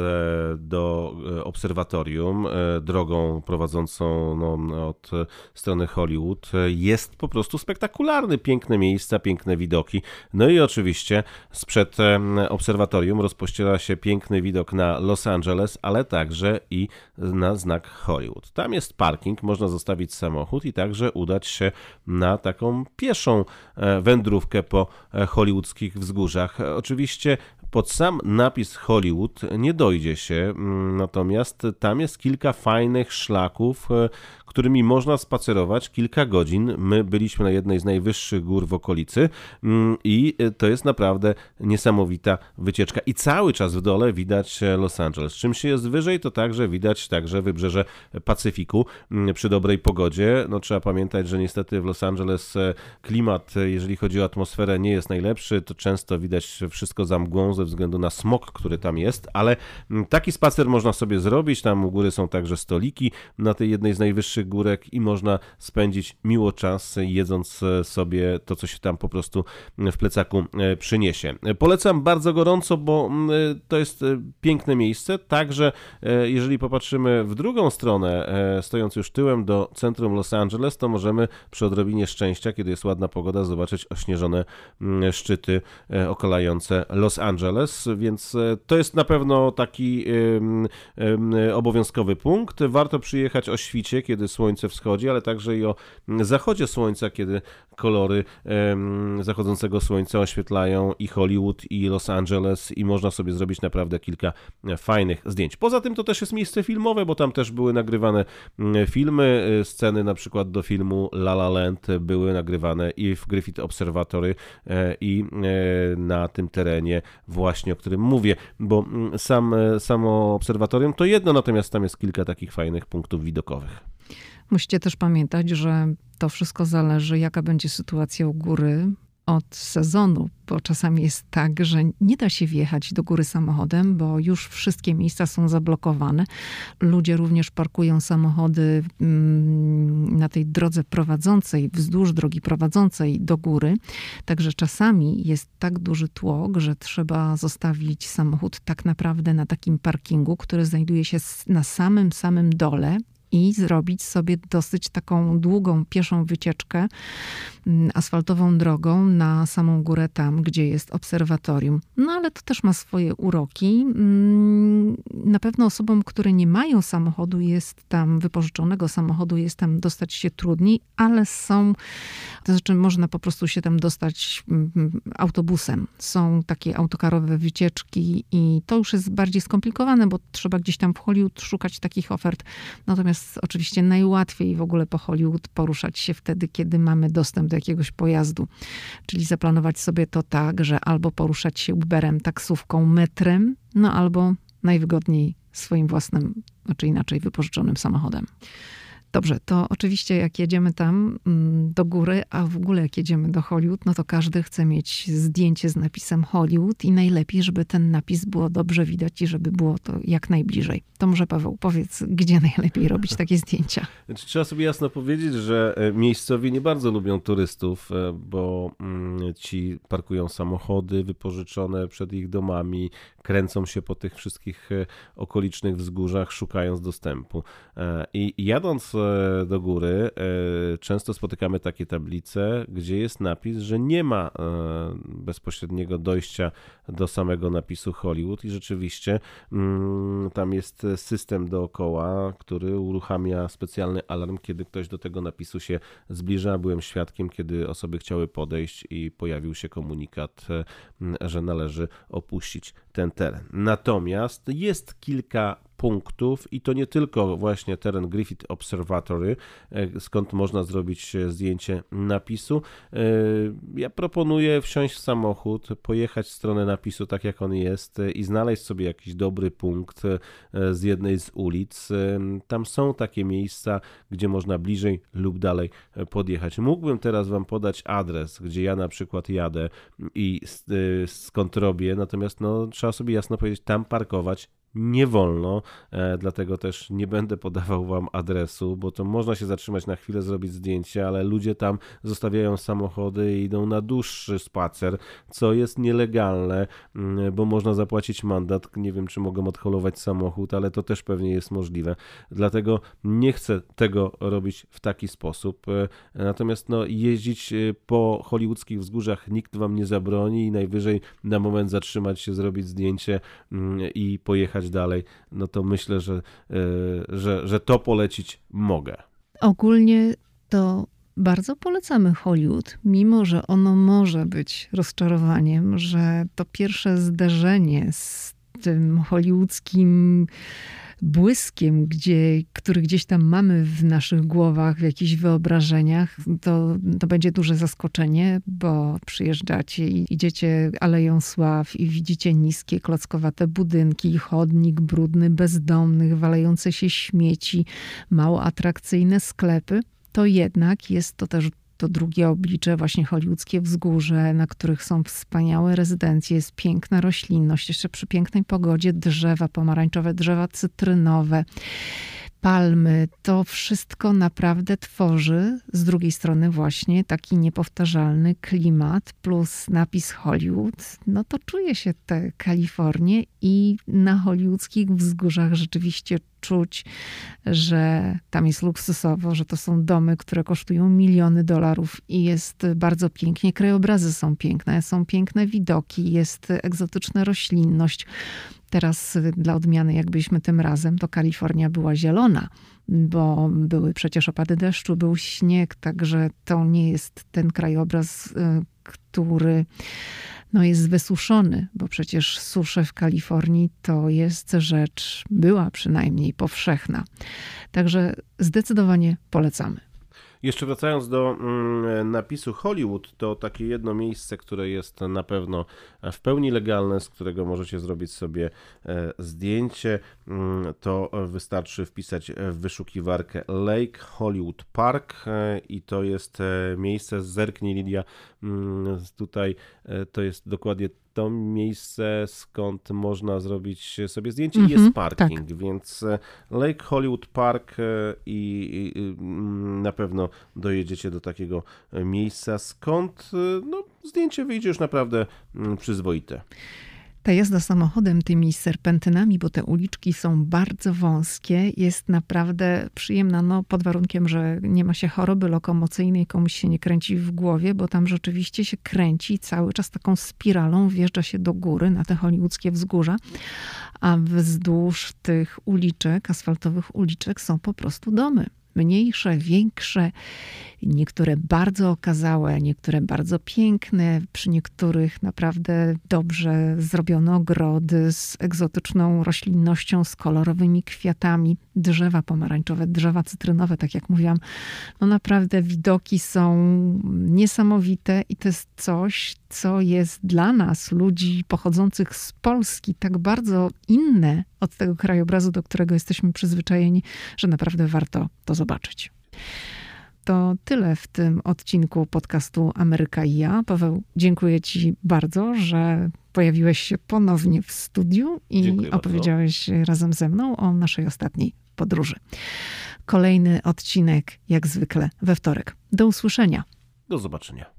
Speaker 2: do e, obserwatorium drogą prowadzącą no, od strony Hollywood jest po prostu spektakularny. Piękne miejsca, piękne widoki. No i oczywiście sprzed obserwatorium rozpościera się piękny widok na Los Angeles, ale także i na znak Hollywood. Tam jest parking, można zostawić samochód i także udać się na taką pieszą e, wędrówkę po e, hollywoodzkich wzgórzach. Oczywiście pod sam napis Hollywood nie dojdzie się, mm, natomiast tam jest kilka fajnych szlaków, e, którymi można spacerować kilka godzin. My byliśmy na jednej z najwyższych gór w okolicy mm, i to jest naprawdę niesamowita wycieczka. I cały czas w dole widać Los Angeles. Czym się jest wyżej, to także widać także wybrzeże Pacyfiku mm, przy dobrej pogodzie. No trzeba pamiętać, że niestety w Los Angeles e, klimat, jeżeli chodzi o atmosferę, nie jest najlepszy. To często widać wszystko za mgłą ze względu na smog, który tam jest, ale mm, taki spacer można sobie zrobić. Tam u góry są także stoliki na tej jednej z najwyższych górek i można spędzić miło czas jedząc e, sobie to, co się tam po prostu w plecaku e, przyniesie. Polecam bardzo gorąco, bo mm, e, to jest piękne miejsce. Także jeżeli popatrzymy w drugą stronę, stojąc już tyłem do centrum Los Angeles, to możemy przy odrobinie szczęścia, kiedy jest ładna pogoda, zobaczyć ośnieżone mm, szczyty okalające Los Angeles, więc to jest na pewno taki obowiązkowy punkt. Warto przyjechać o świcie, kiedy słońce wschodzi, ale także i o zachodzie słońca, kiedy kolory zachodzącego słońca oświetlają i Hollywood, i Los Angeles, i można sobie zrobić naprawdę kilka fajnych zdjęć. Poza tym to też jest miejsce filmowe, bo tam też były nagrywane filmy, e, sceny na przykład do filmu La La Land były nagrywane i w Griffith Observatory, e, i e, na tym terenie właśnie, o którym mówię, bo mm, sam, samo obserwatorium to jedno, natomiast tam jest kilka takich fajnych punktów widokowych.
Speaker 1: Musicie też pamiętać, że to wszystko zależy, jaka będzie sytuacja u góry od sezonu, bo czasami jest tak, że nie da się wjechać do góry samochodem, bo już wszystkie miejsca są zablokowane. Ludzie również parkują samochody mm, na tej drodze prowadzącej, wzdłuż drogi prowadzącej do góry. Także czasami jest tak duży tłok, że trzeba zostawić samochód tak naprawdę na takim parkingu, który znajduje się na samym, samym dole i zrobić sobie dosyć taką długą pieszą wycieczkę asfaltową drogą na samą górę tam, gdzie jest obserwatorium. No ale to też ma swoje uroki. Mm, na pewno osobom, które nie mają samochodu, jest tam wypożyczonego samochodu, jest tam dostać się trudniej, ale są, to znaczy można po prostu się tam dostać mm, autobusem. Są takie autokarowe wycieczki i to już jest bardziej skomplikowane, bo trzeba gdzieś tam w Hollywood szukać takich ofert. Natomiast oczywiście najłatwiej w ogóle po Hollywood poruszać się wtedy, kiedy mamy dostęp do jakiegoś pojazdu. Czyli zaplanować sobie to tak, że albo poruszać się Uberem, taksówką, metrem, no albo najwygodniej swoim własnym, czy inaczej wypożyczonym samochodem. Dobrze, to oczywiście jak jedziemy tam mm, do góry, a w ogóle jak jedziemy do Hollywood, no to każdy chce mieć zdjęcie z napisem Hollywood i najlepiej, żeby ten napis było dobrze widać i żeby było to jak najbliżej. To może Paweł, powiedz, gdzie najlepiej robić takie zdjęcia?
Speaker 2: Znaczy, trzeba sobie jasno powiedzieć, że e, miejscowi nie bardzo lubią turystów, e, bo mm, ci parkują samochody wypożyczone przed ich domami, kręcą się po tych wszystkich okolicznych wzgórzach, szukając dostępu. I jadąc do góry, często spotykamy takie tablice, gdzie jest napis, że nie ma bezpośredniego dojścia do samego napisu Hollywood i rzeczywiście mm, tam jest system dookoła, który uruchamia specjalny alarm, kiedy ktoś do tego napisu się zbliża. Byłem świadkiem, kiedy osoby chciały podejść i pojawił się komunikat, że należy opuścić ten Natomiast jest kilka punktów i to nie tylko właśnie teren Griffith Observatory, e, skąd można zrobić e, zdjęcie napisu. E, ja proponuję wsiąść w samochód, pojechać w stronę napisu tak jak on jest i znaleźć sobie jakiś dobry punkt z jednej z ulic. Tam są takie miejsca, gdzie można bliżej lub dalej podjechać. Mógłbym teraz Wam podać adres, gdzie ja na przykład jadę i skąd robię, natomiast no, trzeba sobie jasno powiedzieć, tam parkować nie wolno, e, dlatego też nie będę podawał wam adresu, bo to można się zatrzymać na chwilę, zrobić zdjęcie, ale ludzie tam zostawiają samochody i idą na dłuższy spacer, co jest nielegalne, mm, bo można zapłacić mandat. Nie wiem, czy mogą odholować samochód, ale to też pewnie jest możliwe. Dlatego nie chcę tego robić w taki sposób. E, natomiast no, jeździć e, po hollywoodzkich wzgórzach nikt wam nie zabroni i najwyżej na moment zatrzymać się, zrobić zdjęcie mm, i pojechać dalej, no to myślę, że, e, że, że to polecić mogę.
Speaker 1: Ogólnie to bardzo polecamy Hollywood, mimo że ono może być rozczarowaniem, że to pierwsze zderzenie z tym hollywoodzkim błyskiem, gdzie, który gdzieś tam mamy w naszych głowach, w jakichś wyobrażeniach, to, to będzie duże zaskoczenie, bo przyjeżdżacie i idziecie Aleją Sław i widzicie niskie, klockowate budynki, chodnik brudny, bezdomnych, walejące się śmieci, mało atrakcyjne sklepy, to jednak jest to też to drugie oblicze, właśnie hollywoodzkie wzgórze, na których są wspaniałe rezydencje, jest piękna roślinność, jeszcze przy pięknej pogodzie drzewa pomarańczowe, drzewa cytrynowe palmy, to wszystko naprawdę tworzy z drugiej strony właśnie taki niepowtarzalny klimat plus napis Hollywood. No to czuje się tę Kalifornię i na hollywoodzkich wzgórzach rzeczywiście czuć, że tam jest luksusowo, że to są domy, które kosztują miliony dolarów i jest bardzo pięknie. Krajobrazy są piękne, są piękne widoki, jest egzotyczna roślinność. Teraz dla odmiany, jakbyśmy tym razem, to Kalifornia była zielona, bo były przecież opady deszczu, był śnieg, także to nie jest ten krajobraz, y, który no jest wysuszony, bo przecież susze w Kalifornii to jest rzecz, była przynajmniej powszechna. Także zdecydowanie polecamy.
Speaker 2: Jeszcze wracając do mm, napisu Hollywood, to takie jedno miejsce, które jest na pewno w pełni legalne, z którego możecie zrobić sobie e, zdjęcie, mm, to wystarczy wpisać w wyszukiwarkę Lake Hollywood Park e, i to jest e, miejsce, zerknij Lidia, mm, tutaj to jest dokładnie to miejsce, skąd można zrobić sobie zdjęcie mm -hmm, jest parking, tak. więc e, Lake Hollywood Park e, i, i, mm, na pewno dojedziecie do takiego e, miejsca, skąd no, zdjęcie wyjdzie już naprawdę mm, przyzwoite.
Speaker 1: Ta jazda samochodem tymi serpentynami, bo te uliczki są bardzo wąskie, jest naprawdę przyjemna, no pod warunkiem, że nie ma się choroby lokomocyjnej, komuś się nie kręci w głowie, bo tam rzeczywiście się kręci cały czas taką spiralą, wjeżdża się do góry na te hollywoodzkie wzgórza, a wzdłuż tych uliczek, asfaltowych uliczek są po prostu domy mniejsze, większe, niektóre bardzo okazałe, niektóre bardzo piękne, przy niektórych naprawdę dobrze zrobione ogrody z egzotyczną roślinnością, z kolorowymi kwiatami, drzewa pomarańczowe, drzewa cytrynowe, tak jak mówiłam. No naprawdę widoki są niesamowite i to jest coś, co jest dla nas, ludzi pochodzących z Polski, tak bardzo inne od tego krajobrazu, do którego jesteśmy przyzwyczajeni, że naprawdę warto to zobaczyć. To tyle w tym odcinku podcastu Ameryka i ja. Paweł, dziękuję Ci bardzo, że pojawiłeś się ponownie w studiu i dziękuję opowiedziałeś bardzo. razem ze mną o naszej ostatniej podróży. Kolejny odcinek, jak zwykle, we wtorek. Do usłyszenia.
Speaker 2: Do zobaczenia.